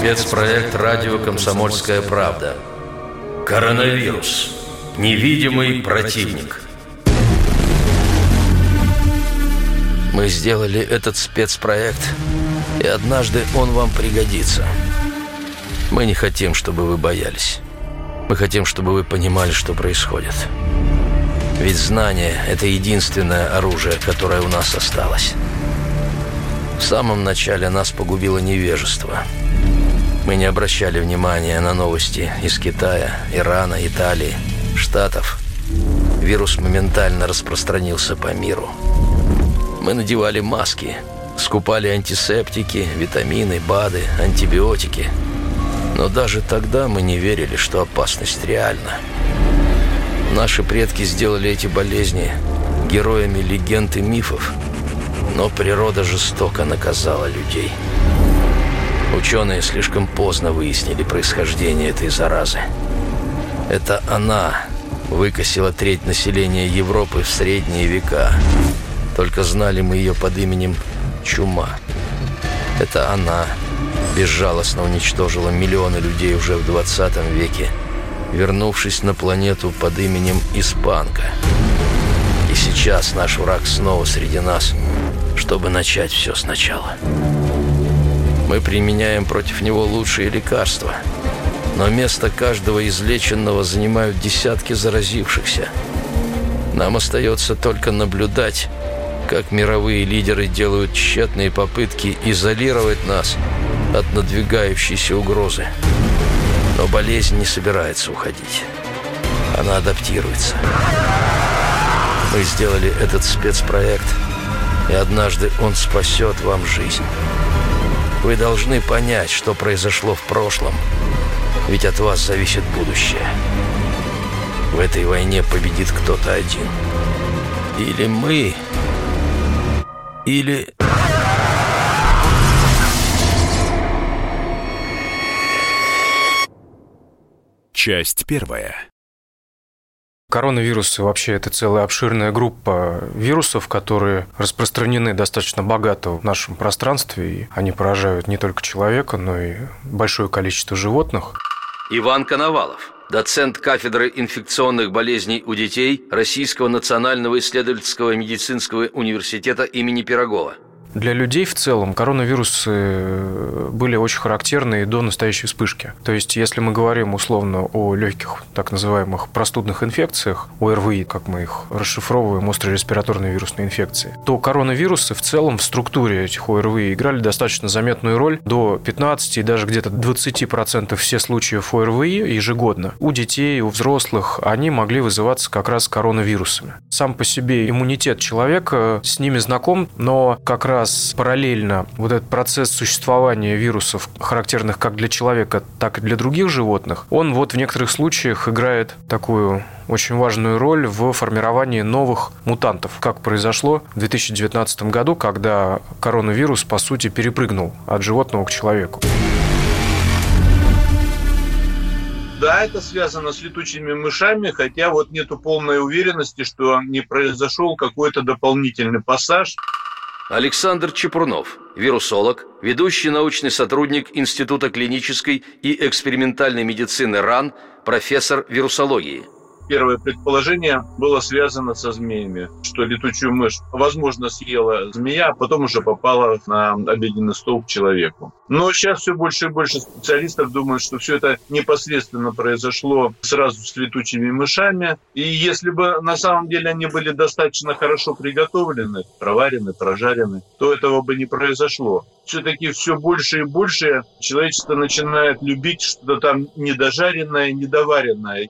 Спецпроект «Радио Комсомольская правда». Коронавирус. Невидимый противник. Мы сделали этот спецпроект, и однажды он вам пригодится. Мы не хотим, чтобы вы боялись. Мы хотим, чтобы вы понимали, что происходит. Ведь знание – это единственное оружие, которое у нас осталось. В самом начале нас погубило невежество. Мы не обращали внимания на новости из Китая, Ирана, Италии, Штатов. Вирус моментально распространился по миру. Мы надевали маски, скупали антисептики, витамины, БАДы, антибиотики. Но даже тогда мы не верили, что опасность реальна. Наши предки сделали эти болезни героями легенд и мифов – но природа жестоко наказала людей. Ученые слишком поздно выяснили происхождение этой заразы. Это она выкосила треть населения Европы в средние века. Только знали мы ее под именем Чума. Это она безжалостно уничтожила миллионы людей уже в 20 веке, вернувшись на планету под именем Испанка. И сейчас наш враг снова среди нас – чтобы начать все сначала. Мы применяем против него лучшие лекарства, но место каждого излеченного занимают десятки заразившихся. Нам остается только наблюдать, как мировые лидеры делают тщетные попытки изолировать нас от надвигающейся угрозы. Но болезнь не собирается уходить. Она адаптируется. Мы сделали этот спецпроект – и однажды он спасет вам жизнь. Вы должны понять, что произошло в прошлом, ведь от вас зависит будущее. В этой войне победит кто-то один. Или мы, или... Часть первая. Коронавирусы вообще это целая обширная группа вирусов, которые распространены достаточно богато в нашем пространстве, и они поражают не только человека, но и большое количество животных. Иван Коновалов, доцент кафедры инфекционных болезней у детей Российского национального исследовательского медицинского университета имени Пирогова. Для людей в целом коронавирусы э, были очень характерны до настоящей вспышки. То есть, если мы говорим условно о легких так называемых простудных инфекциях, ОРВИ, как мы их расшифровываем, острые респираторные вирусные инфекции, то коронавирусы в целом в структуре этих ОРВИ играли достаточно заметную роль до 15 и даже где-то 20% всех случаев ОРВИ ежегодно. У детей, у взрослых они могли вызываться как раз коронавирусами. Сам по себе иммунитет человека с ними знаком, но как раз раз параллельно вот этот процесс существования вирусов, характерных как для человека, так и для других животных, он вот в некоторых случаях играет такую очень важную роль в формировании новых мутантов, как произошло в 2019 году, когда коронавирус, по сути, перепрыгнул от животного к человеку. Да, это связано с летучими мышами, хотя вот нету полной уверенности, что не произошел какой-то дополнительный пассаж. Александр Чепурнов, вирусолог, ведущий научный сотрудник Института клинической и экспериментальной медицины РАН, профессор вирусологии – Первое предположение было связано со змеями, что летучую мышь, возможно, съела змея, а потом уже попала на обеденный стол к человеку. Но сейчас все больше и больше специалистов думают, что все это непосредственно произошло сразу с летучими мышами. И если бы на самом деле они были достаточно хорошо приготовлены, проварены, прожарены, то этого бы не произошло. Все-таки все больше и больше человечество начинает любить что-то там недожаренное, недоваренное.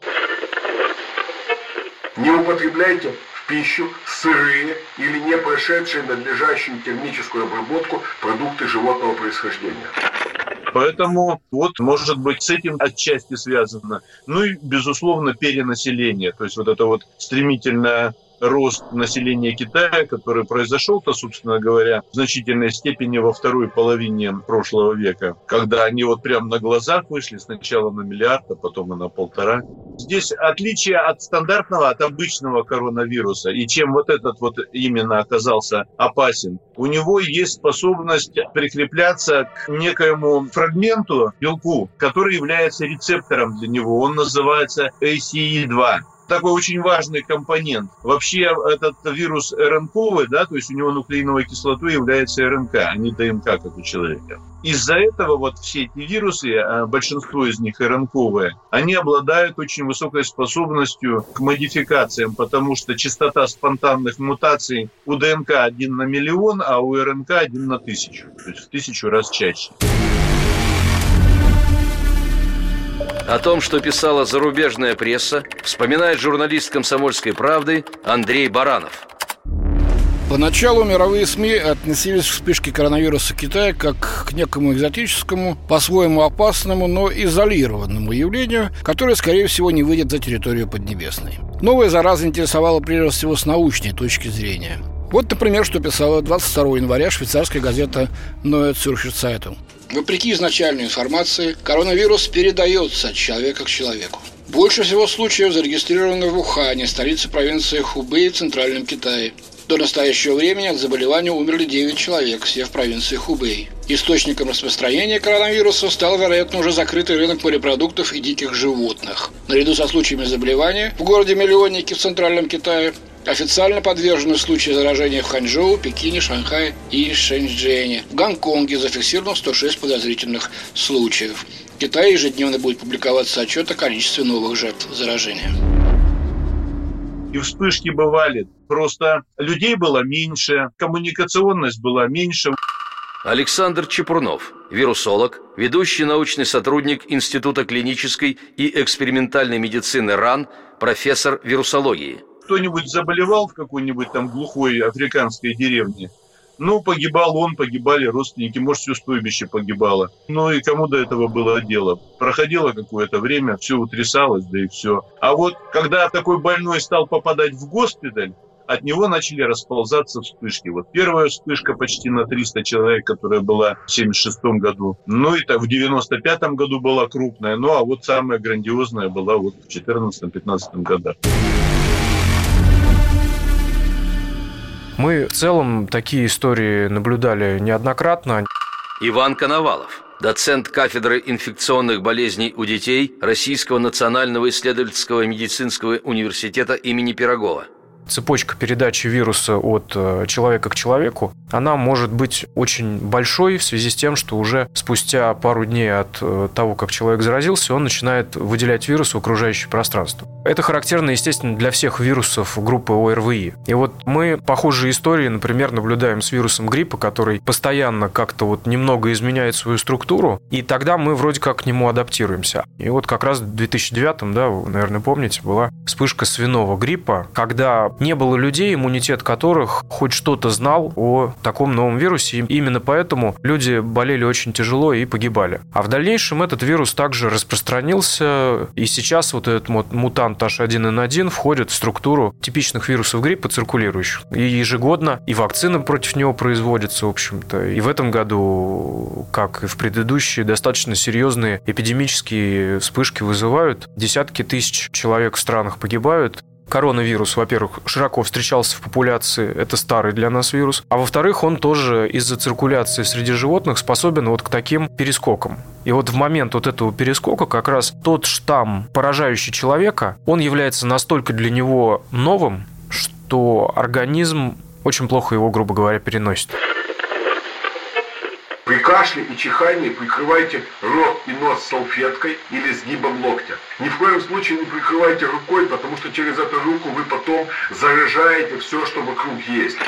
Употребляйте в пищу сырые или не прошедшие надлежащую термическую обработку продукты животного происхождения. Поэтому вот, может быть, с этим отчасти связано. Ну и, безусловно, перенаселение. То есть вот это вот стремительное рост населения Китая, который произошел-то, собственно говоря, в значительной степени во второй половине прошлого века, когда они вот прямо на глазах вышли сначала на миллиард, а потом и на полтора. Здесь отличие от стандартного, от обычного коронавируса. И чем вот этот вот именно оказался опасен, у него есть способность прикрепляться к некоему фрагменту белку, который является рецептором для него. Он называется ACE2 такой очень важный компонент. Вообще этот вирус РНКовый, да, то есть у него нуклеиновой кислотой является РНК, а не ДНК, как у человека. Из-за этого вот все эти вирусы, а большинство из них РНКовые, они обладают очень высокой способностью к модификациям, потому что частота спонтанных мутаций у ДНК один на миллион, а у РНК один на тысячу, то есть в тысячу раз чаще. О том, что писала зарубежная пресса, вспоминает журналист «Комсомольской правды» Андрей Баранов. Поначалу мировые СМИ относились к вспышке коронавируса Китая как к некому экзотическому, по-своему опасному, но изолированному явлению, которое, скорее всего, не выйдет за территорию Поднебесной. Новая зараза интересовала прежде всего с научной точки зрения. Вот, например, что писала 22 января швейцарская газета «Neue Zürcher Zeitung». Вопреки изначальной информации, коронавирус передается от человека к человеку. Больше всего случаев зарегистрировано в Ухане, столице провинции Хубэй в Центральном Китае. До настоящего времени от заболевания умерли 9 человек, все в провинции Хубэй. Источником распространения коронавируса стал, вероятно, уже закрытый рынок морепродуктов и диких животных. Наряду со случаями заболевания в городе-миллионнике в Центральном Китае Официально подвержены случаи заражения в Ханчжоу, Пекине, Шанхае и Шэньчжэне. В Гонконге зафиксировано 106 подозрительных случаев. В Китае ежедневно будет публиковаться отчет о количестве новых жертв заражения. И вспышки бывали. Просто людей было меньше, коммуникационность была меньше. Александр Чепурнов, вирусолог, ведущий научный сотрудник Института клинической и экспериментальной медицины РАН, профессор вирусологии – кто-нибудь заболевал в какой-нибудь там глухой африканской деревне, ну, погибал он, погибали родственники, может, все стойбище погибало. Ну и кому до этого было дело? Проходило какое-то время, все утрясалось, да и все. А вот когда такой больной стал попадать в госпиталь, от него начали расползаться вспышки. Вот первая вспышка почти на 300 человек, которая была в 76 году. Ну и так в 95 году была крупная. Ну а вот самая грандиозная была вот в 14-15 годах. Мы в целом такие истории наблюдали неоднократно. Иван Коновалов, доцент кафедры инфекционных болезней у детей Российского национального исследовательского медицинского университета имени Пирогова цепочка передачи вируса от э, человека к человеку, она может быть очень большой в связи с тем, что уже спустя пару дней от э, того, как человек заразился, он начинает выделять вирус в окружающее пространство. Это характерно, естественно, для всех вирусов группы ОРВИ. И вот мы похожие истории, например, наблюдаем с вирусом гриппа, который постоянно как-то вот немного изменяет свою структуру, и тогда мы вроде как к нему адаптируемся. И вот как раз в 2009, да, вы, наверное, помните, была вспышка свиного гриппа, когда не было людей, иммунитет которых хоть что-то знал о таком новом вирусе. И именно поэтому люди болели очень тяжело и погибали. А в дальнейшем этот вирус также распространился, и сейчас вот этот мутант H1N1 входит в структуру типичных вирусов гриппа циркулирующих. И ежегодно и вакцины против него производятся, в общем-то. И в этом году, как и в предыдущие, достаточно серьезные эпидемические вспышки вызывают. Десятки тысяч человек в странах погибают. Коронавирус, во-первых, широко встречался в популяции, это старый для нас вирус, а во-вторых, он тоже из-за циркуляции среди животных способен вот к таким перескокам. И вот в момент вот этого перескока как раз тот штамм, поражающий человека, он является настолько для него новым, что организм очень плохо его, грубо говоря, переносит. При кашле и чихании прикрывайте рот и нос салфеткой или сгибом локтя. Ни в коем случае не прикрывайте рукой, потому что через эту руку вы потом заражаете все, что вокруг есть.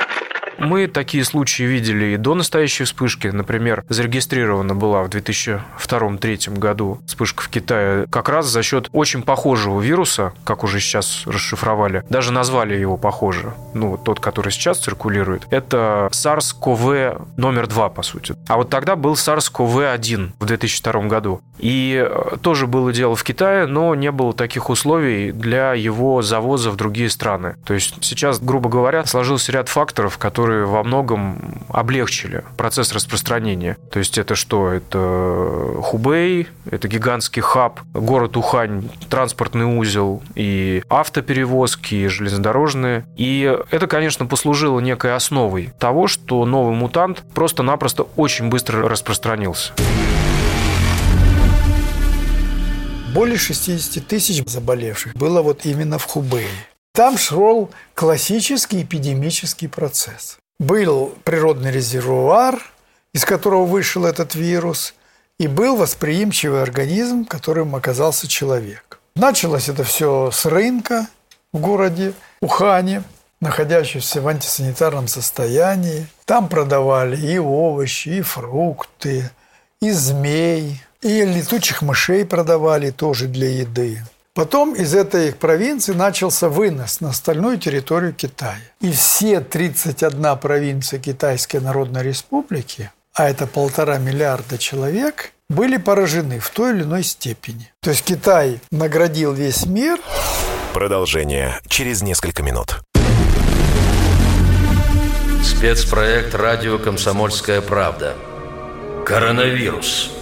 Мы такие случаи видели и до настоящей вспышки. Например, зарегистрирована была в 2002-2003 году вспышка в Китае как раз за счет очень похожего вируса, как уже сейчас расшифровали. Даже назвали его похоже. Ну, тот, который сейчас циркулирует. Это SARS-CoV номер 2, по сути. А вот тогда был SARS-CoV-1 в 2002 году. И э, тоже было дело в Китае, но не было таких условий для его завоза в другие страны. То есть сейчас, грубо говоря, сложился ряд факторов, которые во многом облегчили процесс распространения. То есть это что? Это Хубей, это гигантский хаб, город Ухань, транспортный узел и автоперевозки, и железнодорожные. И это, конечно, послужило некой основой того, что новый мутант просто-напросто очень быстро распространился. Более 60 тысяч заболевших было вот именно в Хубее. Там шел классический эпидемический процесс. Был природный резервуар, из которого вышел этот вирус, и был восприимчивый организм, которым оказался человек. Началось это все с рынка в городе Ухане, находящегося в антисанитарном состоянии. Там продавали и овощи, и фрукты, и змей, и летучих мышей продавали тоже для еды. Потом из этой провинции начался вынос на остальную территорию Китая. И все 31 провинция Китайской Народной Республики, а это полтора миллиарда человек, были поражены в той или иной степени. То есть Китай наградил весь мир. Продолжение через несколько минут. Спецпроект «Радио Комсомольская правда». Коронавирус.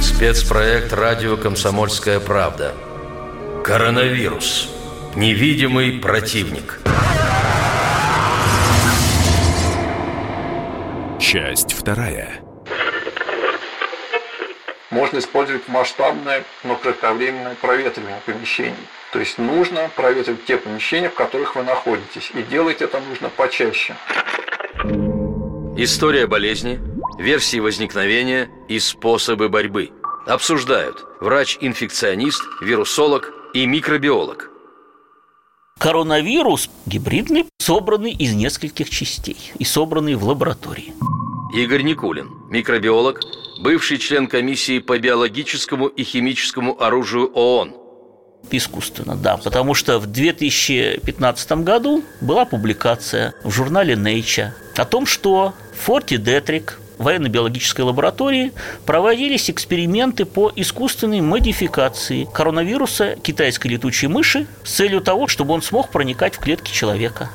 Спецпроект «Радио Комсомольская правда». Коронавирус. Невидимый противник. Часть вторая. Можно использовать масштабное, но кратковременное проветривание помещений. То есть нужно проветривать те помещения, в которых вы находитесь. И делать это нужно почаще. История болезни, версии возникновения и способы борьбы. Обсуждают врач-инфекционист, вирусолог и микробиолог. Коронавирус гибридный, собранный из нескольких частей и собранный в лаборатории. Игорь Никулин, микробиолог, бывший член комиссии по биологическому и химическому оружию ООН. Искусственно, да, потому что в 2015 году была публикация в журнале Nature о том, что Форти Детрик, военно-биологической лаборатории проводились эксперименты по искусственной модификации коронавируса китайской летучей мыши с целью того, чтобы он смог проникать в клетки человека.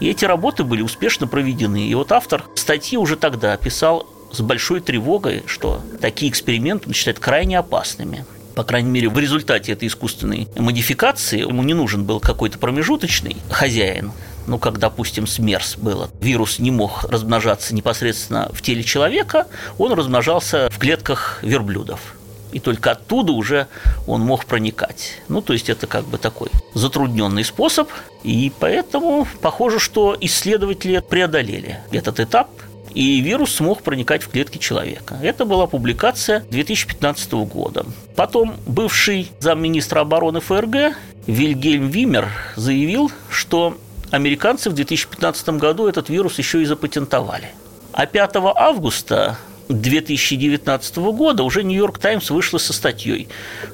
И эти работы были успешно проведены. И вот автор статьи уже тогда писал с большой тревогой, что такие эксперименты он считает крайне опасными. По крайней мере, в результате этой искусственной модификации ему не нужен был какой-то промежуточный хозяин, ну, как, допустим, с МЕРС было, вирус не мог размножаться непосредственно в теле человека, он размножался в клетках верблюдов и только оттуда уже он мог проникать. Ну, то есть это как бы такой затрудненный способ, и поэтому похоже, что исследователи преодолели этот этап, и вирус смог проникать в клетки человека. Это была публикация 2015 года. Потом бывший замминистра обороны ФРГ Вильгельм Вимер заявил, что американцы в 2015 году этот вирус еще и запатентовали. А 5 августа 2019 года уже Нью-Йорк Таймс вышла со статьей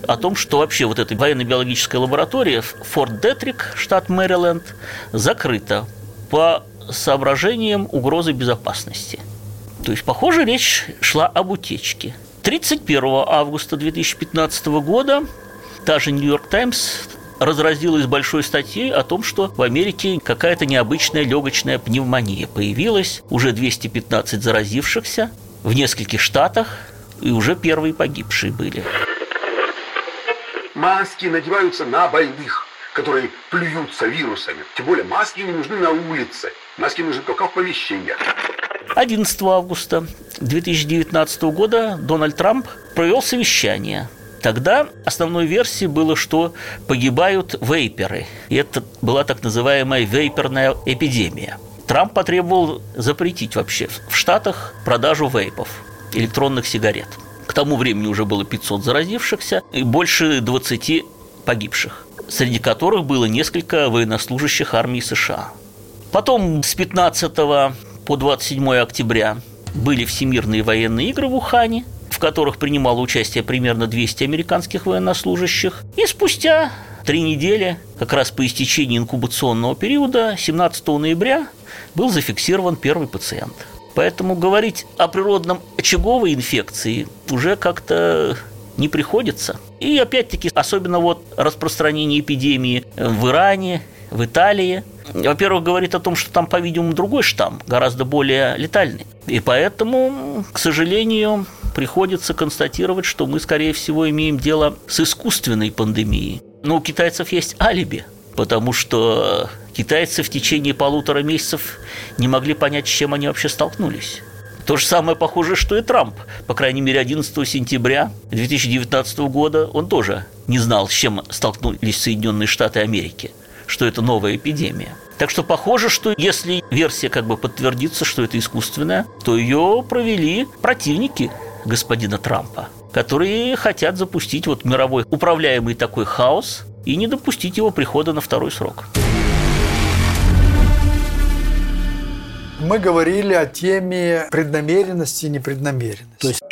о том, что вообще вот эта военно-биологическая лаборатория в Форт Детрик, штат Мэриленд, закрыта по соображениям угрозы безопасности. То есть, похоже, речь шла об утечке. 31 августа 2015 года та же Нью-Йорк Таймс разразилась большой статьей о том, что в Америке какая-то необычная легочная пневмония появилась, уже 215 заразившихся, в нескольких штатах, и уже первые погибшие были. Маски надеваются на больных, которые плюются вирусами. Тем более маски не нужны на улице. Маски нужны только в помещениях. 11 августа 2019 года Дональд Трамп провел совещание Тогда основной версией было, что погибают вейперы. И это была так называемая вейперная эпидемия. Трамп потребовал запретить вообще в Штатах продажу вейпов, электронных сигарет. К тому времени уже было 500 заразившихся и больше 20 погибших, среди которых было несколько военнослужащих армии США. Потом с 15 по 27 октября были всемирные военные игры в Ухане, в которых принимало участие примерно 200 американских военнослужащих. И спустя три недели, как раз по истечении инкубационного периода, 17 ноября, был зафиксирован первый пациент. Поэтому говорить о природном очаговой инфекции уже как-то не приходится. И опять-таки, особенно вот распространение эпидемии в Иране, в Италии, во-первых, говорит о том, что там, по-видимому, другой штамм, гораздо более летальный. И поэтому, к сожалению, приходится констатировать, что мы, скорее всего, имеем дело с искусственной пандемией. Но у китайцев есть алиби, потому что китайцы в течение полутора месяцев не могли понять, с чем они вообще столкнулись. То же самое похоже, что и Трамп. По крайней мере, 11 сентября 2019 года он тоже не знал, с чем столкнулись Соединенные Штаты Америки, что это новая эпидемия. Так что похоже, что если версия как бы подтвердится, что это искусственная, то ее провели противники господина Трампа, которые хотят запустить вот мировой управляемый такой хаос и не допустить его прихода на второй срок. Мы говорили о теме преднамеренности и непреднамеренности. То есть...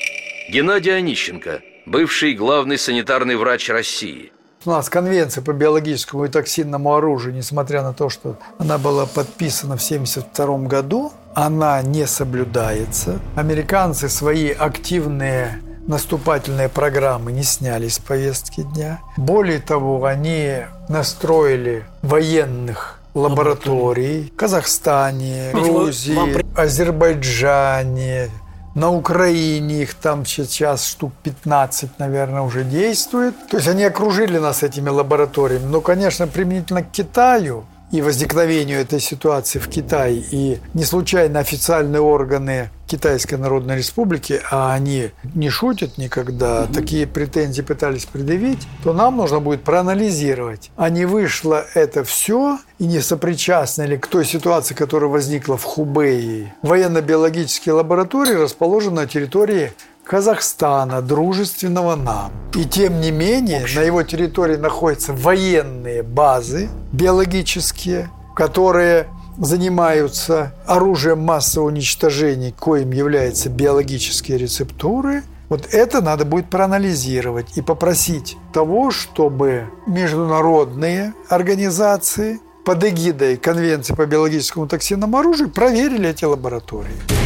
Геннадий Онищенко, бывший главный санитарный врач России. У нас конвенция по биологическому и токсинному оружию, несмотря на то, что она была подписана в 1972 году, она не соблюдается. Американцы свои активные наступательные программы не сняли с повестки дня. Более того, они настроили военных лабораторий в Казахстане, Грузии, Азербайджане, на Украине их там сейчас штук 15, наверное, уже действует. То есть они окружили нас этими лабораториями. Но, конечно, применительно к Китаю и возникновению этой ситуации в Китае. И не случайно официальные органы Китайской Народной Республики, а они не шутят никогда, угу. такие претензии пытались предъявить, то нам нужно будет проанализировать, а не вышло это все и не сопричастно ли к той ситуации, которая возникла в Хубее. Военно-биологические лаборатории расположены на территории Казахстана, дружественного нам. И тем не менее, на его территории находятся военные базы биологические, которые занимаются оружием массового уничтожения, коим являются биологические рецептуры, вот это надо будет проанализировать и попросить того, чтобы международные организации под эгидой Конвенции по биологическому токсинному оружию проверили эти лаборатории.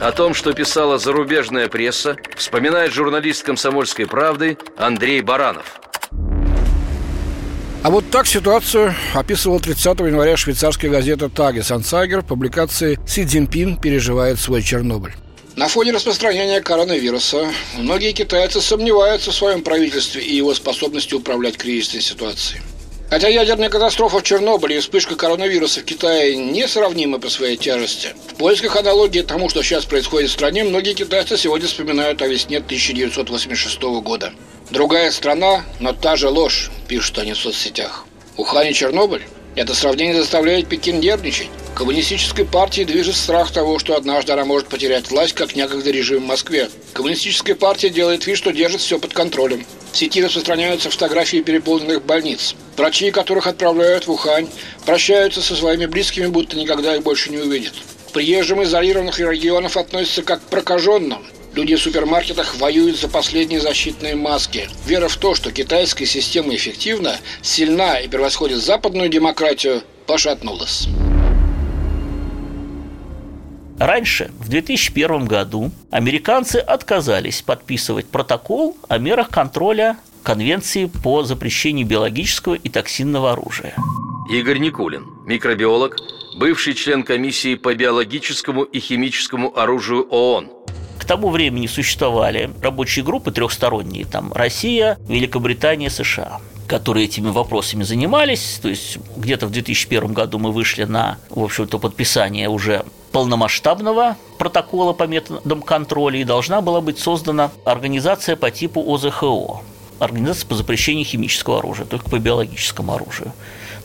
О том, что писала зарубежная пресса, вспоминает журналист «Комсомольской правды» Андрей Баранов. А вот так ситуацию описывал 30 января швейцарская газета «Тагес Ансайгер» публикации «Си Цзиньпин переживает свой Чернобыль». На фоне распространения коронавируса многие китайцы сомневаются в своем правительстве и его способности управлять кризисной ситуацией. Хотя ядерная катастрофа в Чернобыле и вспышка коронавируса в Китае несравнимы по своей тяжести, в поисках аналогии тому, что сейчас происходит в стране, многие китайцы сегодня вспоминают о весне 1986 года. Другая страна, но та же ложь, пишут они в соцсетях. Ухань Чернобыль? Это сравнение заставляет Пекин нервничать. Коммунистической партии движет страх того, что однажды она может потерять власть, как некогда режим в Москве. Коммунистическая партия делает вид, что держит все под контролем. В сети распространяются фотографии переполненных больниц. Врачи, которых отправляют в Ухань, прощаются со своими близкими, будто никогда их больше не увидят. Приезжим из изолированных регионов относятся как к прокаженным. Люди в супермаркетах воюют за последние защитные маски. Вера в то, что китайская система эффективна, сильна и превосходит западную демократию, пошатнулась. Раньше, в 2001 году, американцы отказались подписывать протокол о мерах контроля Конвенции по запрещению биологического и токсинного оружия. Игорь Никулин, микробиолог, бывший член комиссии по биологическому и химическому оружию ООН. К тому времени существовали рабочие группы трехсторонние, там Россия, Великобритания, США. которые этими вопросами занимались. То есть где-то в 2001 году мы вышли на, в общем-то, подписание уже полномасштабного протокола по методам контроля, и должна была быть создана организация по типу ОЗХО. Организация по запрещению химического оружия, только по биологическому оружию.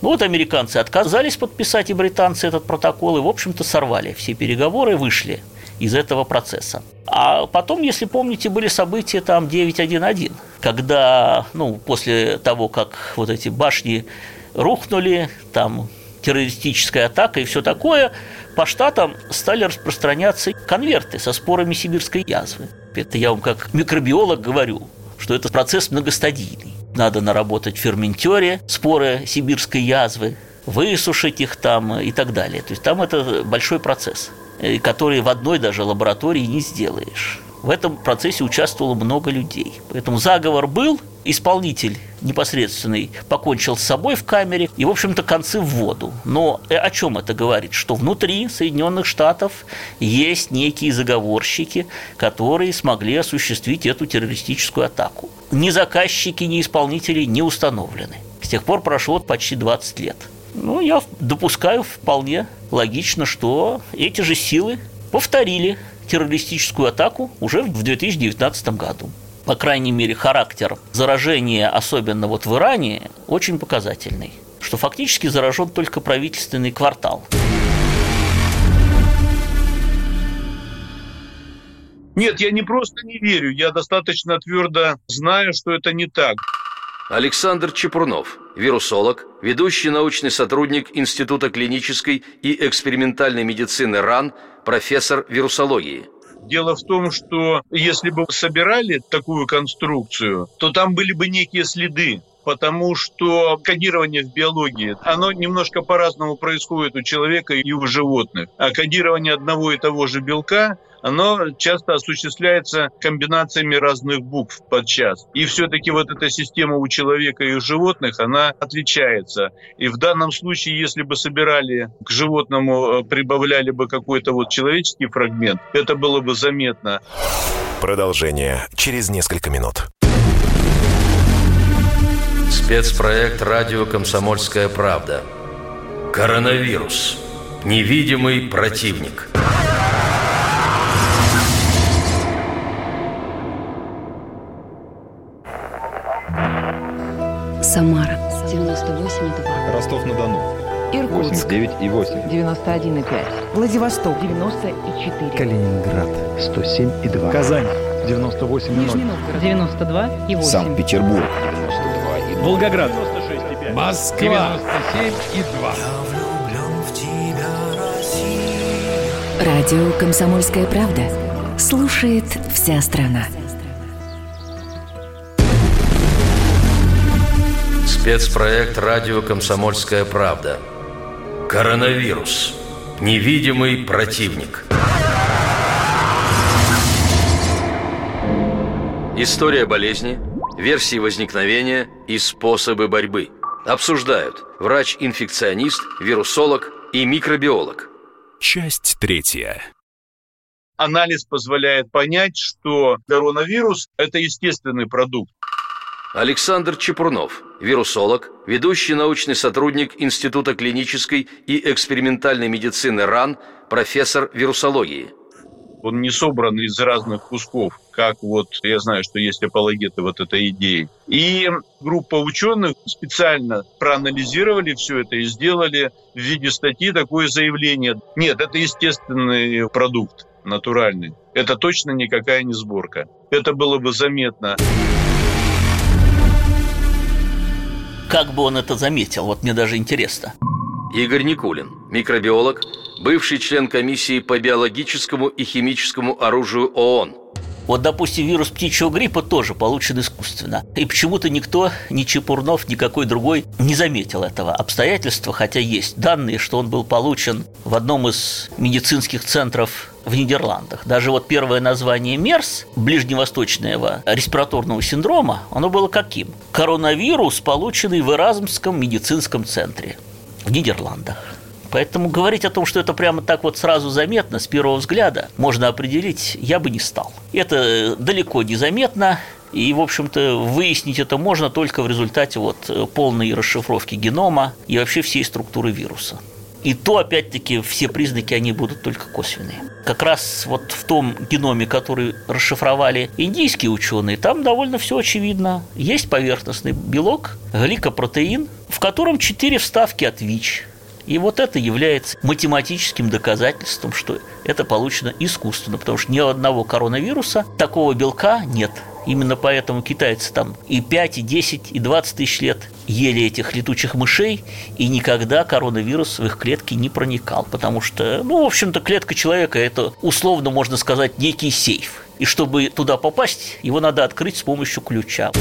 Ну вот американцы отказались подписать, и британцы этот протокол, и, в общем-то, сорвали все переговоры, вышли из этого процесса. А потом, если помните, были события там 9.1.1, когда, ну, после того, как вот эти башни рухнули, там террористическая атака и все такое, по штатам стали распространяться конверты со спорами сибирской язвы. Это я вам как микробиолог говорю, что это процесс многостадийный. Надо наработать в ферментере споры сибирской язвы, высушить их там и так далее. То есть там это большой процесс, э, который в одной даже лаборатории не сделаешь. В этом процессе участвовало много людей. Поэтому заговор был, исполнитель непосредственный покончил с собой в камере, и, в общем-то, концы в воду. Но э, о чем это говорит? Что внутри Соединенных Штатов есть некие заговорщики, которые смогли осуществить эту террористическую атаку. Ни заказчики, ни исполнители не установлены. С тех пор прошло почти 20 лет. Ну, я допускаю вполне логично, что эти же силы повторили террористическую атаку уже в 2019 году. По крайней мере, характер заражения, особенно вот в Иране, очень показательный. Что фактически заражен только правительственный квартал. Нет, я не просто не верю, я достаточно твердо знаю, что это не так. Александр Чепурнов, вирусолог, ведущий научный сотрудник Института клинической и экспериментальной медицины РАН, профессор вирусологии. Дело в том, что если бы собирали такую конструкцию, то там были бы некие следы потому что кодирование в биологии, оно немножко по-разному происходит у человека и у животных. А кодирование одного и того же белка оно часто осуществляется комбинациями разных букв подчас. И все-таки вот эта система у человека и у животных, она отличается. И в данном случае, если бы собирали к животному, э, прибавляли бы какой-то вот человеческий фрагмент, это было бы заметно. Продолжение через несколько минут. Спецпроект «Радио Комсомольская правда». Коронавирус. Невидимый противник. Самара 98,2. Ростов-на-Дону. Иркутск 89 и 8. 91,5. Владивосток 94. Калининград 107 и 2. Казань 98 Нижний Новгород 92 и 8. Санкт-Петербург 92 и 2. Волгоград 96 Москва 97 и 2. Радио «Комсомольская правда». Слушает вся страна. Спецпроект «Радио Комсомольская правда». Коронавирус. Невидимый противник. История болезни, версии возникновения и способы борьбы. Обсуждают врач-инфекционист, вирусолог и микробиолог. Часть третья. Анализ позволяет понять, что коронавирус – это естественный продукт. Александр Чепурнов, вирусолог, ведущий научный сотрудник Института клинической и экспериментальной медицины РАН, профессор вирусологии. Он не собран из разных кусков, как вот я знаю, что есть апологеты вот этой идеи. И группа ученых специально проанализировали все это и сделали в виде статьи такое заявление. Нет, это естественный продукт, натуральный. Это точно никакая не сборка. Это было бы заметно. Как бы он это заметил? Вот мне даже интересно. Игорь Никулин, микробиолог, бывший член комиссии по биологическому и химическому оружию ООН. Вот, допустим, вирус птичьего гриппа тоже получен искусственно. И почему-то никто, ни Чепурнов, никакой другой не заметил этого обстоятельства, хотя есть данные, что он был получен в одном из медицинских центров в Нидерландах. Даже вот первое название МЕРС, ближневосточного респираторного синдрома, оно было каким? Коронавирус, полученный в Эразмском медицинском центре в Нидерландах. Поэтому говорить о том, что это прямо так вот сразу заметно, с первого взгляда, можно определить, я бы не стал. Это далеко не заметно, и, в общем-то, выяснить это можно только в результате вот полной расшифровки генома и вообще всей структуры вируса. И то, опять-таки, все признаки, они будут только косвенные. Как раз вот в том геноме, который расшифровали индийские ученые, там довольно все очевидно. Есть поверхностный белок, гликопротеин, в котором четыре вставки от ВИЧ. И вот это является математическим доказательством, что это получено искусственно, потому что ни одного коронавируса такого белка нет. Именно поэтому китайцы там и 5, и 10, и 20 тысяч лет ели этих летучих мышей, и никогда коронавирус в их клетки не проникал, потому что, ну, в общем-то, клетка человека – это, условно можно сказать, некий сейф. И чтобы туда попасть, его надо открыть с помощью ключа.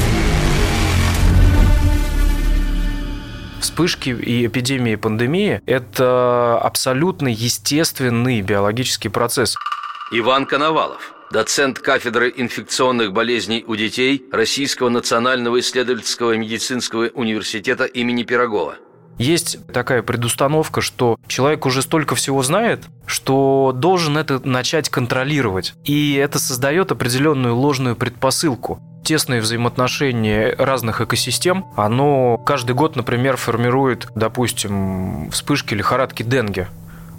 Вспышки и эпидемии, и пандемии – это абсолютно естественный биологический процесс. Иван Коновалов, доцент кафедры инфекционных болезней у детей Российского национального исследовательского медицинского университета имени Пирогова. Есть такая предустановка, что человек уже столько всего знает, что должен это начать контролировать. И это создает определенную ложную предпосылку тесные взаимоотношения разных экосистем, оно каждый год, например, формирует, допустим, вспышки лихорадки Денге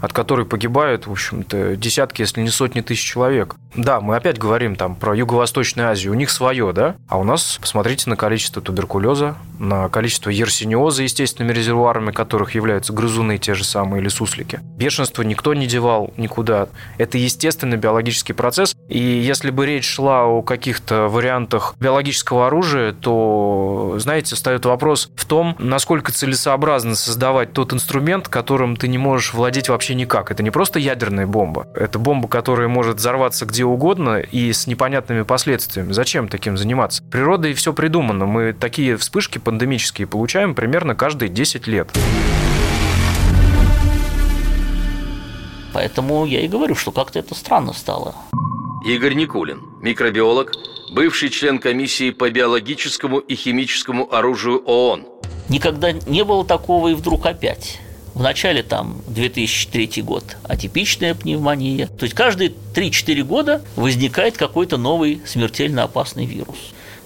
от которой погибают, в общем-то, десятки, если не сотни тысяч человек. Да, мы опять говорим там про Юго-Восточную Азию, у них свое, да? А у нас, посмотрите на количество туберкулеза, на количество ерсиниоза, естественными резервуарами которых являются грызуны те же самые или суслики. Бешенство никто не девал никуда. Это естественный биологический процесс. И если бы речь шла о каких-то вариантах биологического оружия, то, знаете, встает вопрос в том, насколько целесообразно создавать тот инструмент, которым ты не можешь владеть вообще никак. Это не просто ядерная бомба. Это бомба, которая может взорваться где угодно и с непонятными последствиями. Зачем таким заниматься? Природой все придумано. Мы такие вспышки пандемические получаем примерно каждые 10 лет. Поэтому я и говорю, что как-то это странно стало. Игорь Никулин, микробиолог, бывший член комиссии по биологическому и химическому оружию ООН. Никогда не было такого и вдруг опять. В начале там 2003 год атипичная пневмония. То есть каждые 3-4 года возникает какой-то новый смертельно опасный вирус.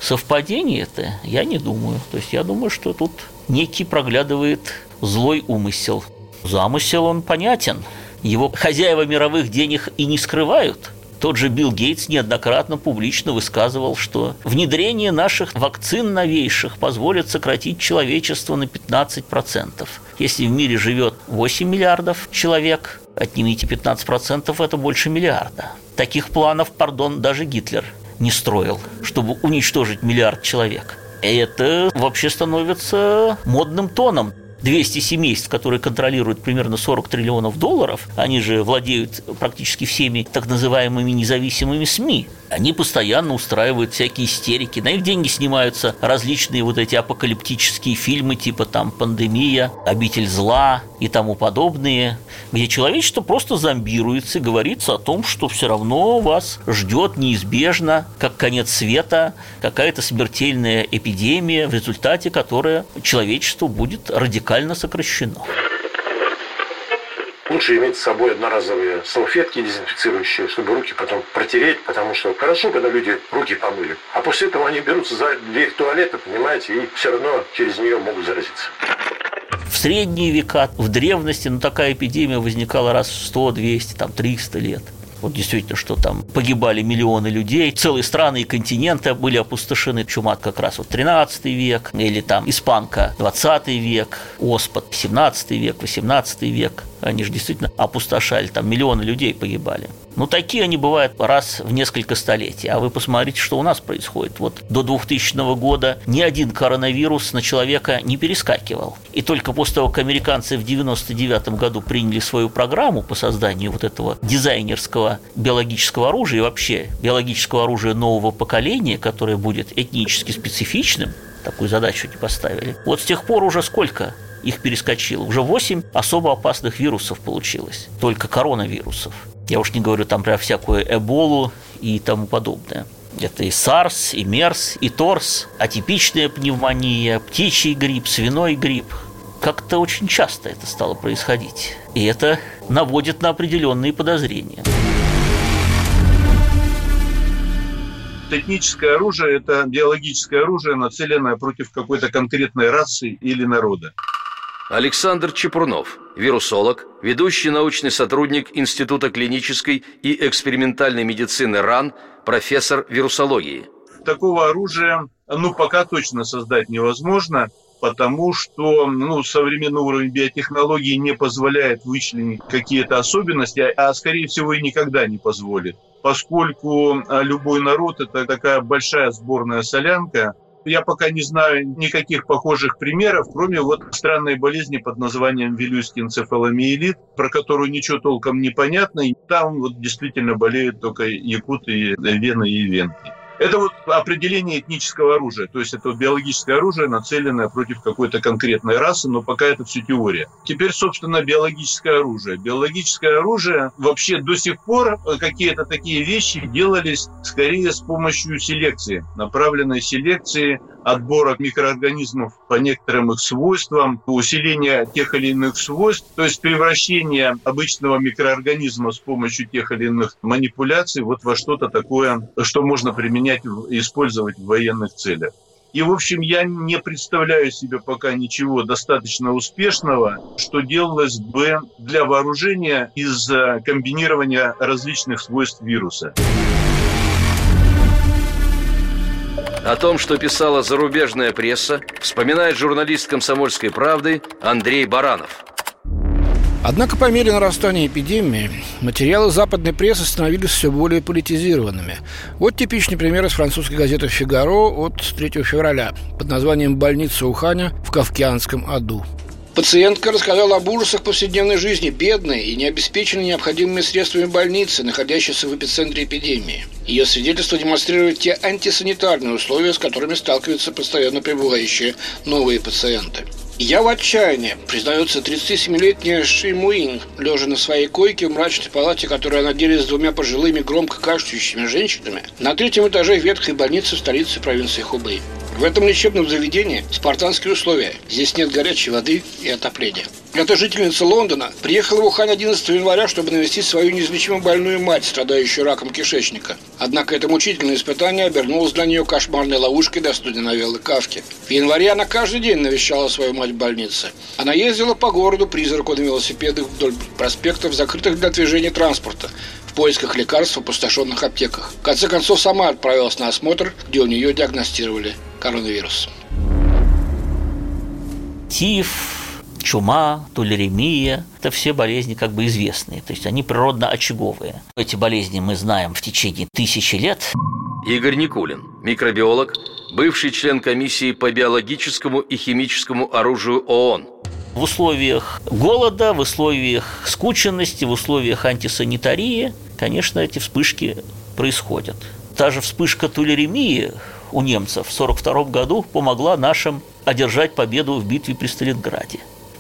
Совпадение это? Я не думаю. То есть я думаю, что тут некий проглядывает злой умысел. Замысел он понятен. Его хозяева мировых денег и не скрывают – тот же Билл Гейтс неоднократно публично высказывал, что внедрение наших вакцин новейших позволит сократить человечество на 15%. Если в мире живет 8 миллиардов человек, отнимите 15%, это больше миллиарда. Таких планов, пардон, даже Гитлер не строил, чтобы уничтожить миллиард человек. Это вообще становится модным тоном. 200 семейств, которые контролируют примерно 40 триллионов долларов, они же владеют практически всеми так называемыми независимыми СМИ, они постоянно устраивают всякие истерики. На их деньги снимаются различные вот эти апокалиптические фильмы, типа там «Пандемия», «Обитель зла» и тому подобные, где человечество просто зомбируется говорится о том, что все равно вас ждет неизбежно, как конец света, какая-то смертельная эпидемия, в результате которой человечество будет радикально сокращено. Лучше иметь с собой одноразовые салфетки дезинфицирующие, чтобы руки потом протереть, потому что хорошо, когда люди руки помыли. А после этого они берутся за дверь туалета, понимаете, и все равно через нее могут заразиться. В средние века, в древности, ну, такая эпидемия возникала раз в 100, 200, там, 300 лет. Вот действительно, что там погибали миллионы людей, целые страны и континенты были опустошены. Чума как раз вот 13 век, или там испанка 20 век, оспад 17 век, 18 век. Они же действительно опустошали, там миллионы людей погибали. Ну, такие они бывают раз в несколько столетий. А вы посмотрите, что у нас происходит. Вот до 2000 года ни один коронавирус на человека не перескакивал. И только после того, как американцы в 99 году приняли свою программу по созданию вот этого дизайнерского биологического оружия и вообще биологического оружия нового поколения, которое будет этнически специфичным, такую задачу не поставили. Вот с тех пор уже сколько их перескочило. Уже 8 особо опасных вирусов получилось, только коронавирусов. Я уж не говорю там про всякую эболу и тому подобное. Это и SARS, и MERS, и ТОРС, атипичная пневмония, птичий грипп, свиной грипп. Как-то очень часто это стало происходить. И это наводит на определенные подозрения. Техническое оружие – это биологическое оружие, нацеленное против какой-то конкретной расы или народа. Александр Чепурнов, вирусолог, ведущий научный сотрудник Института клинической и экспериментальной медицины РАН, профессор вирусологии. Такого оружия, ну, пока точно создать невозможно, потому что ну, современный уровень биотехнологии не позволяет вычленить какие-то особенности, а, скорее всего, и никогда не позволит. Поскольку а, любой народ – это такая большая сборная солянка, я пока не знаю никаких похожих примеров, кроме вот странной болезни под названием вилюйский энцефаломиелит, про которую ничего толком не понятно. И там вот действительно болеют только якуты, вены и венки. Это вот определение этнического оружия, то есть это биологическое оружие, нацеленное против какой-то конкретной расы, но пока это все теория. Теперь, собственно, биологическое оружие. Биологическое оружие вообще до сих пор какие-то такие вещи делались скорее с помощью селекции, направленной селекции, отбора микроорганизмов по некоторым их свойствам, усиления тех или иных свойств, то есть превращение обычного микроорганизма с помощью тех или иных манипуляций вот во что-то такое, что можно применять использовать в военных целях. И, в общем, я не представляю себе пока ничего достаточно успешного, что делалось бы для вооружения из э, комбинирования различных свойств вируса. О том, что писала зарубежная пресса, вспоминает журналист «Комсомольской правды» Андрей Баранов. Однако по мере нарастания эпидемии материалы западной прессы становились все более политизированными. Вот типичный пример из французской газеты «Фигаро» от 3 февраля под названием «Больница Уханя в Кавкианском аду». Пациентка рассказала об ужасах повседневной жизни бедной и необеспеченной необходимыми средствами больницы, находящейся в эпицентре эпидемии. Ее свидетельство демонстрирует те антисанитарные условия, с которыми сталкиваются постоянно прибывающие новые пациенты. «Я в отчаянии», признается 37-летняя Ши Муин, лежа на своей койке в мрачной палате, которую она делит с двумя пожилыми громко кашляющими женщинами, на третьем этаже ветхой больницы в столице провинции Хубэй. В этом лечебном заведении спартанские условия. Здесь нет горячей воды и отопления. Эта жительница Лондона приехала в Ухань 11 января, чтобы навестить свою неизлечимо больную мать, страдающую раком кишечника. Однако это мучительное испытание обернулось для нее кошмарной ловушкой до студеновелы Кавки. В январе она каждый день навещала свою мать в больнице. Она ездила по городу призраку на велосипедах вдоль проспектов, закрытых для движения транспорта, в поисках лекарств в опустошенных аптеках. В конце концов, сама отправилась на осмотр, где у нее диагностировали коронавирус. Тиф, чума, тулеремия – это все болезни как бы известные, то есть они природно-очаговые. Эти болезни мы знаем в течение тысячи лет. Игорь Никулин, микробиолог, бывший член комиссии по биологическому и химическому оружию ООН. В условиях голода, в условиях скученности, в условиях антисанитарии, конечно, эти вспышки происходят. Та же вспышка тулеремии у немцев в 1942 году помогла нашим одержать победу в битве при Сталинграде.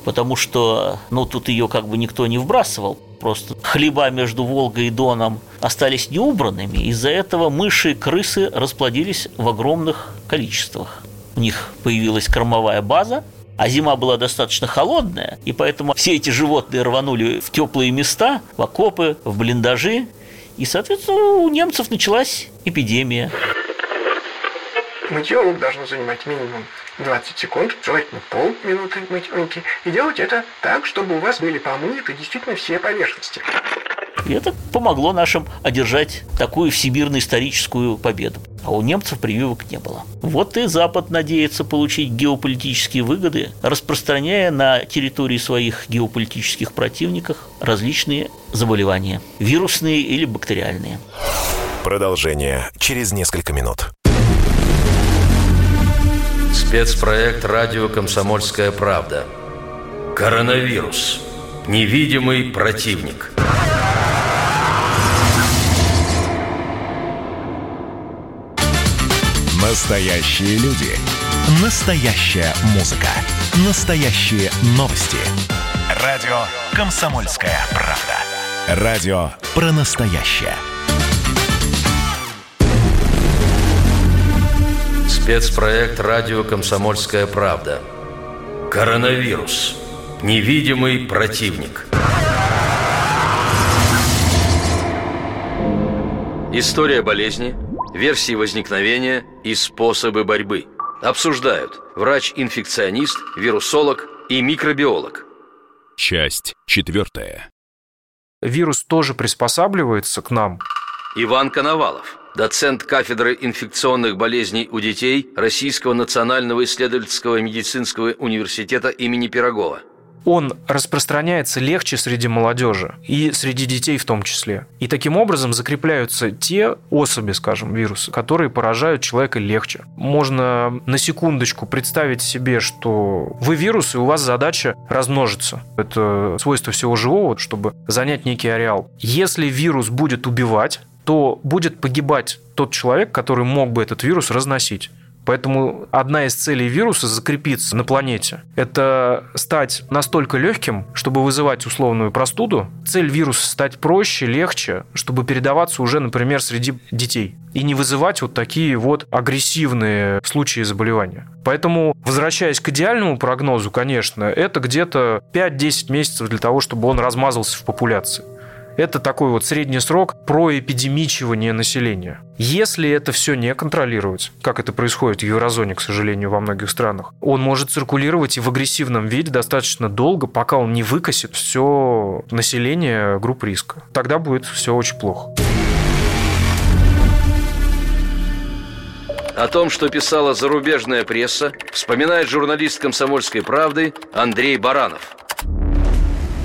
Потому что, ну, тут ее как бы никто не вбрасывал. Просто хлеба между Волгой и Доном остались неубранными. Из-за этого мыши и крысы расплодились в огромных количествах. У них появилась кормовая база, а зима была достаточно холодная, и поэтому все эти животные рванули в теплые места, в окопы, в блиндажи, и, соответственно, у немцев началась эпидемия. Рук должно занимать минимум 20 секунд, желательно полминуты мыть руки. И делать это так, чтобы у вас были помыты действительно все поверхности. И это помогло нашим одержать такую всемирно-историческую победу. А у немцев прививок не было. Вот и Запад надеется получить геополитические выгоды, распространяя на территории своих геополитических противников различные заболевания, вирусные или бактериальные. Продолжение через несколько минут. Спецпроект «Радио Комсомольская правда». Коронавирус. Невидимый противник. Настоящие люди. Настоящая музыка. Настоящие новости. Радио «Комсомольская правда». Радио про настоящее. Спецпроект «Радио Комсомольская правда». Коронавирус. Невидимый противник. История болезни, версии возникновения и способы борьбы. Обсуждают врач-инфекционист, вирусолог и микробиолог. Часть четвертая. Вирус тоже приспосабливается к нам. Иван Коновалов доцент кафедры инфекционных болезней у детей Российского национального исследовательского медицинского университета имени Пирогова он распространяется легче среди молодежи и среди детей в том числе. И таким образом закрепляются те особи, скажем, вирусы, которые поражают человека легче. Можно на секундочку представить себе, что вы вирус, и у вас задача размножиться. Это свойство всего живого, чтобы занять некий ареал. Если вирус будет убивать, то будет погибать тот человек, который мог бы этот вирус разносить. Поэтому одна из целей вируса закрепиться на планете – это стать настолько легким, чтобы вызывать условную простуду. Цель вируса – стать проще, легче, чтобы передаваться уже, например, среди детей. И не вызывать вот такие вот агрессивные случаи заболевания. Поэтому, возвращаясь к идеальному прогнозу, конечно, это где-то 5-10 месяцев для того, чтобы он размазался в популяции. Это такой вот средний срок проэпидемичивания населения. Если это все не контролировать, как это происходит в еврозоне, к сожалению, во многих странах, он может циркулировать и в агрессивном виде достаточно долго, пока он не выкосит все население групп риска. Тогда будет все очень плохо. О том, что писала зарубежная пресса, вспоминает журналист «Комсомольской правды» Андрей Баранов –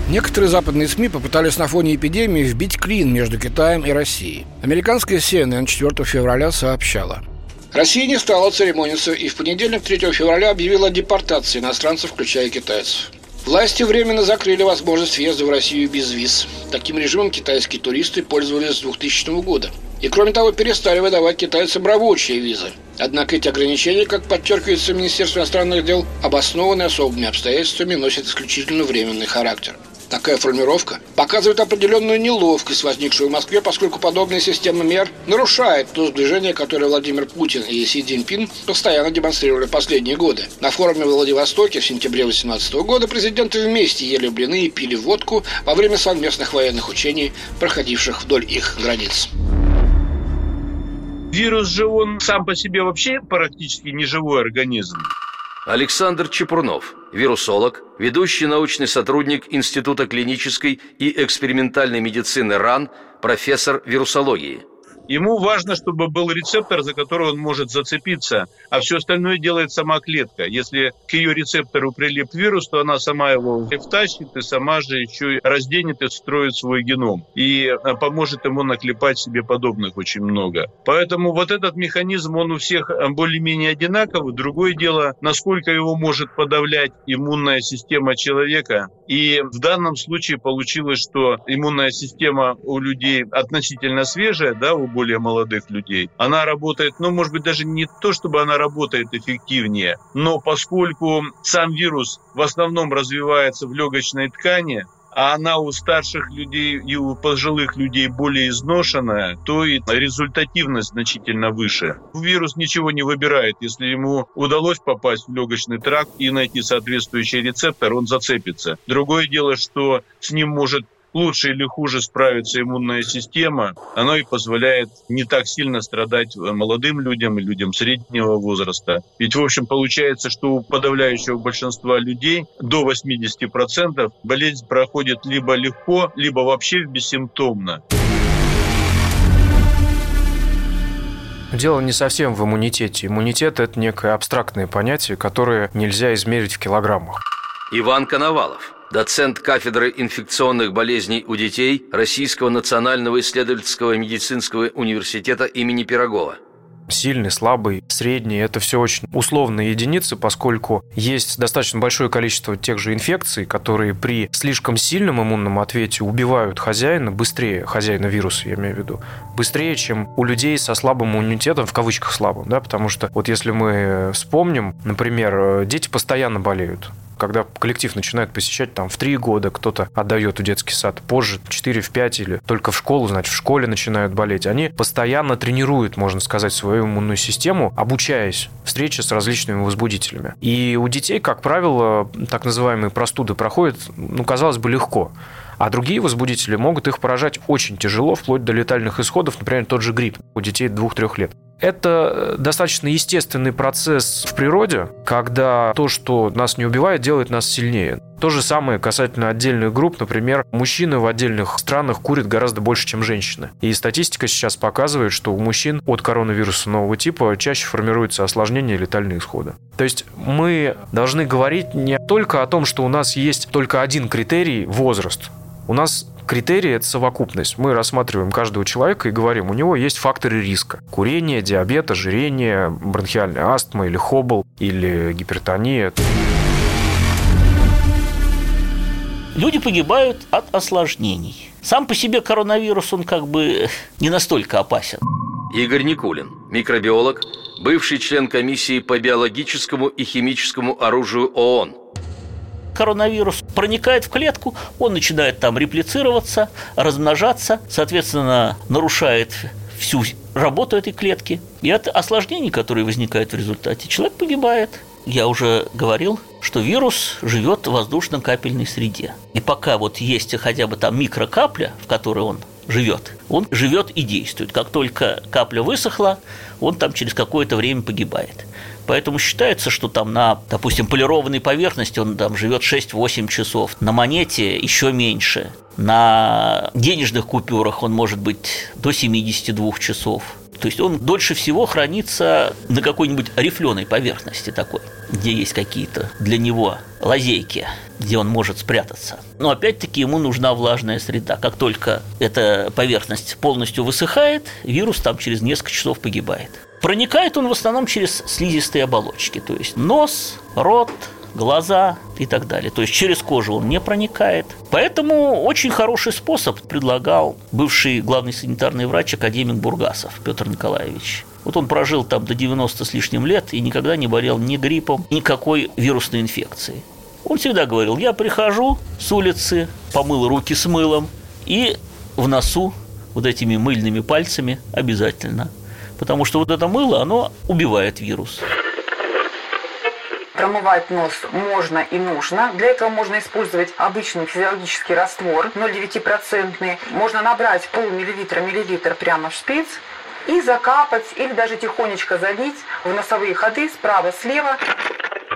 Некоторые западные СМИ попытались на фоне эпидемии вбить клин между Китаем и Россией. Американская CNN 4 февраля сообщала. Россия не стала церемониться и в понедельник 3 февраля объявила о депортации иностранцев, включая китайцев. Власти временно закрыли возможность въезда в Россию без виз. Таким режимом китайские туристы пользовались с 2000 года. И кроме того, перестали выдавать китайцам рабочие визы. Однако эти ограничения, как подчеркивается Министерство иностранных дел, обоснованы особыми обстоятельствами носят исключительно временный характер. Такая формировка показывает определенную неловкость, возникшую в Москве, поскольку подобная система мер нарушает то сближение, которое Владимир Путин и Си Цзиньпин постоянно демонстрировали последние годы. На форуме в Владивостоке в сентябре 2018 года президенты вместе ели блины и пили водку во время совместных военных учений, проходивших вдоль их границ. Вирус же он сам по себе вообще практически не живой организм. Александр Чепурнов, вирусолог, ведущий научный сотрудник Института клинической и экспериментальной медицины РАН, профессор вирусологии – Ему важно, чтобы был рецептор, за который он может зацепиться, а все остальное делает сама клетка. Если к ее рецептору прилип вирус, то она сама его втащит и сама же еще разденет и строит свой геном. И э, поможет ему наклепать себе подобных очень много. Поэтому вот этот механизм, он у всех э, более-менее одинаковый. Другое дело, насколько его может подавлять иммунная система человека. И в данном случае получилось, что иммунная система у людей относительно свежая, да, у более молодых людей. Она работает, ну, может быть, даже не то, чтобы она работает эффективнее, но поскольку сам вирус в основном развивается в легочной ткани, а она у старших людей и у пожилых людей более изношенная, то и результативность значительно выше. Вирус ничего не выбирает. Если ему удалось попасть в легочный тракт и найти соответствующий рецептор, он зацепится. Другое дело, что с ним может лучше или хуже справится иммунная система, оно и позволяет не так сильно страдать молодым людям и людям среднего возраста. Ведь, в общем, получается, что у подавляющего большинства людей до 80% болезнь проходит либо легко, либо вообще бессимптомно. Дело не совсем в иммунитете. Иммунитет – это некое абстрактное понятие, которое нельзя измерить в килограммах. Иван Коновалов, доцент кафедры инфекционных болезней у детей Российского национального исследовательского медицинского университета имени Пирогова. Сильный, слабый, средний – это все очень условные единицы, поскольку есть достаточно большое количество тех же инфекций, которые при слишком сильном иммунном ответе убивают хозяина быстрее, хозяина вируса, я имею в виду, быстрее, чем у людей со слабым иммунитетом, в кавычках слабым, да, потому что вот если мы вспомним, например, дети постоянно болеют, когда коллектив начинает посещать там в три года, кто-то отдает в детский сад позже, 4 в 5 или только в школу, значит, в школе начинают болеть, они постоянно тренируют, можно сказать, свою иммунную систему, обучаясь встрече с различными возбудителями. И у детей, как правило, так называемые простуды проходят, ну, казалось бы, легко. А другие возбудители могут их поражать очень тяжело, вплоть до летальных исходов, например, тот же грипп у детей 2-3 лет. Это достаточно естественный процесс в природе, когда то, что нас не убивает, делает нас сильнее. То же самое касательно отдельных групп. Например, мужчины в отдельных странах курят гораздо больше, чем женщины. И статистика сейчас показывает, что у мужчин от коронавируса нового типа чаще формируются осложнения и летальные исходы. То есть мы должны говорить не только о том, что у нас есть только один критерий – возраст. У нас Критерии – это совокупность. Мы рассматриваем каждого человека и говорим, у него есть факторы риска. Курение, диабет, ожирение, бронхиальная астма или хобл, или гипертония. Люди погибают от осложнений. Сам по себе коронавирус, он как бы не настолько опасен. Игорь Никулин, микробиолог, бывший член комиссии по биологическому и химическому оружию ООН – коронавирус проникает в клетку, он начинает там реплицироваться, размножаться, соответственно, нарушает всю работу этой клетки. И от осложнений, которые возникают в результате, человек погибает. Я уже говорил, что вирус живет в воздушно-капельной среде. И пока вот есть хотя бы там микрокапля, в которой он живет, он живет и действует. Как только капля высохла, он там через какое-то время погибает. Поэтому считается, что там на, допустим, полированной поверхности он там живет 6-8 часов, на монете еще меньше, на денежных купюрах он может быть до 72 часов. То есть он дольше всего хранится на какой-нибудь рифленой поверхности такой, где есть какие-то для него лазейки, где он может спрятаться. Но опять-таки ему нужна влажная среда. Как только эта поверхность полностью высыхает, вирус там через несколько часов погибает. Проникает он в основном через слизистые оболочки, то есть нос, рот, глаза и так далее. То есть через кожу он не проникает. Поэтому очень хороший способ предлагал бывший главный санитарный врач академик Бургасов Петр Николаевич. Вот он прожил там до 90 с лишним лет и никогда не болел ни гриппом, никакой вирусной инфекцией. Он всегда говорил, я прихожу с улицы, помыл руки с мылом и в носу вот этими мыльными пальцами обязательно – потому что вот это мыло, оно убивает вирус. Промывать нос можно и нужно. Для этого можно использовать обычный физиологический раствор 0,9%. Можно набрать полмиллилитра, миллилитр прямо в шприц и закапать или даже тихонечко залить в носовые ходы справа-слева.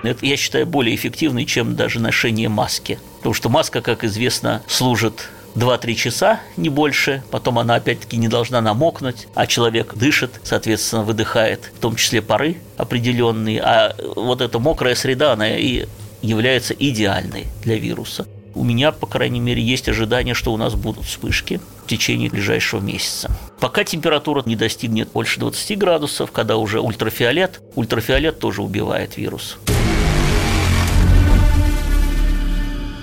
Это, я считаю, более эффективный, чем даже ношение маски. Потому что маска, как известно, служит 2-3 часа, не больше. Потом она опять-таки не должна намокнуть, а человек дышит, соответственно, выдыхает, в том числе пары определенные. А вот эта мокрая среда, она и является идеальной для вируса. У меня, по крайней мере, есть ожидание, что у нас будут вспышки в течение ближайшего месяца. Пока температура не достигнет больше 20 градусов, когда уже ультрафиолет, ультрафиолет тоже убивает вирус.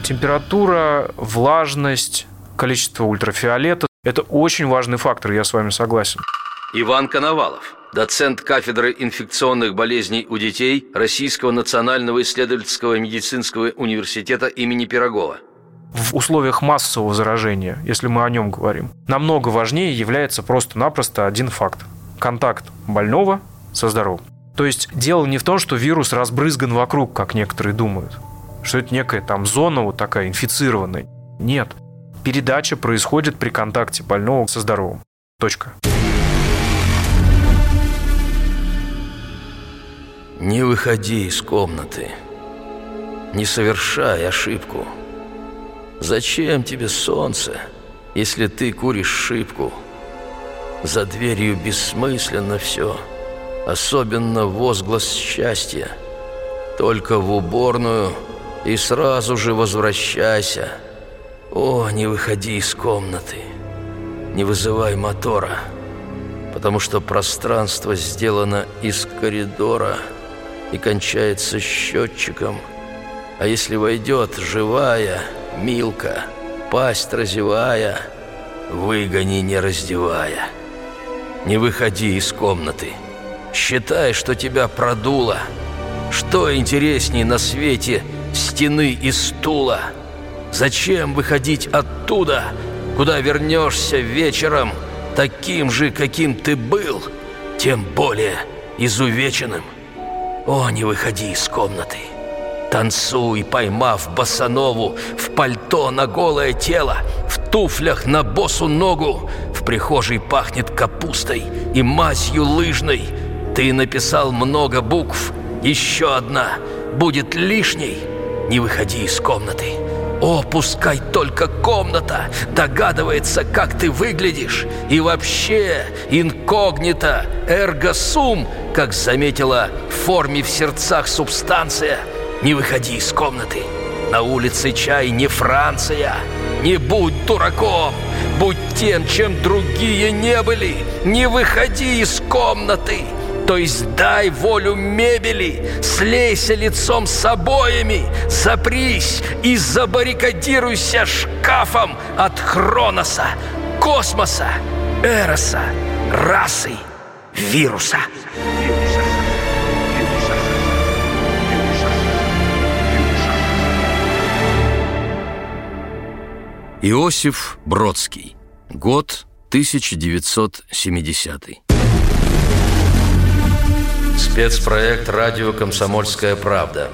Температура, влажность, количество ультрафиолета. Это очень важный фактор, я с вами согласен. Иван Коновалов, доцент кафедры инфекционных болезней у детей Российского национального исследовательского медицинского университета имени Пирогова. В условиях массового заражения, если мы о нем говорим, намного важнее является просто-напросто один факт. Контакт больного со здоровым. То есть дело не в том, что вирус разбрызган вокруг, как некоторые думают, что это некая там зона вот такая инфицированная. Нет, Передача происходит при контакте больного со здоровым. Точка. Не выходи из комнаты. Не совершай ошибку. Зачем тебе солнце, если ты куришь шибку? За дверью бессмысленно все, особенно возглас счастья. Только в уборную и сразу же возвращайся – о, не выходи из комнаты, не вызывай мотора, потому что пространство сделано из коридора и кончается счетчиком. А если войдет живая, милка, пасть разевая, выгони, не раздевая. Не выходи из комнаты. Считай, что тебя продуло. Что интересней на свете стены и стула – Зачем выходить оттуда, куда вернешься вечером, таким же, каким ты был, тем более изувеченным? О, не выходи из комнаты. Танцуй, поймав босанову В пальто на голое тело В туфлях на босу ногу. В прихожей пахнет капустой И мазью лыжной. Ты написал много букв. Еще одна будет лишней. Не выходи из комнаты о, пускай только комната догадывается, как ты выглядишь. И вообще, инкогнито, эрго-сум, как заметила в форме в сердцах субстанция. Не выходи из комнаты. На улице чай не Франция. Не будь дураком, будь тем, чем другие не были. Не выходи из комнаты. То есть дай волю мебели, слейся лицом с обоями, запрись и забаррикадируйся шкафом от Хроноса, космоса, Эроса, расы, вируса. Иосиф Бродский. Год 1970. Спецпроект «Радио Комсомольская правда».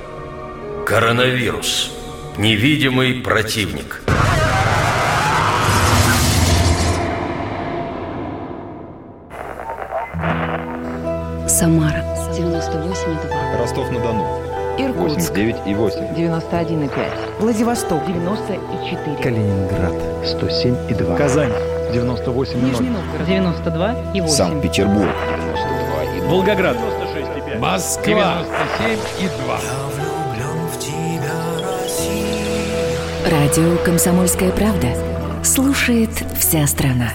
Коронавирус. Невидимый противник. Самара 98,2. Ростов-на-Дону. Иркутск 89 и 8. 91,5. Владивосток 94. Калининград 107 и 2. Казань 98 и 0. Нижний Новгород 92 и 8. Санкт-Петербург 92 и 0. Волгоград 96,5. Москва 97 и 2. Радио «Комсомольская правда». Слушает вся страна.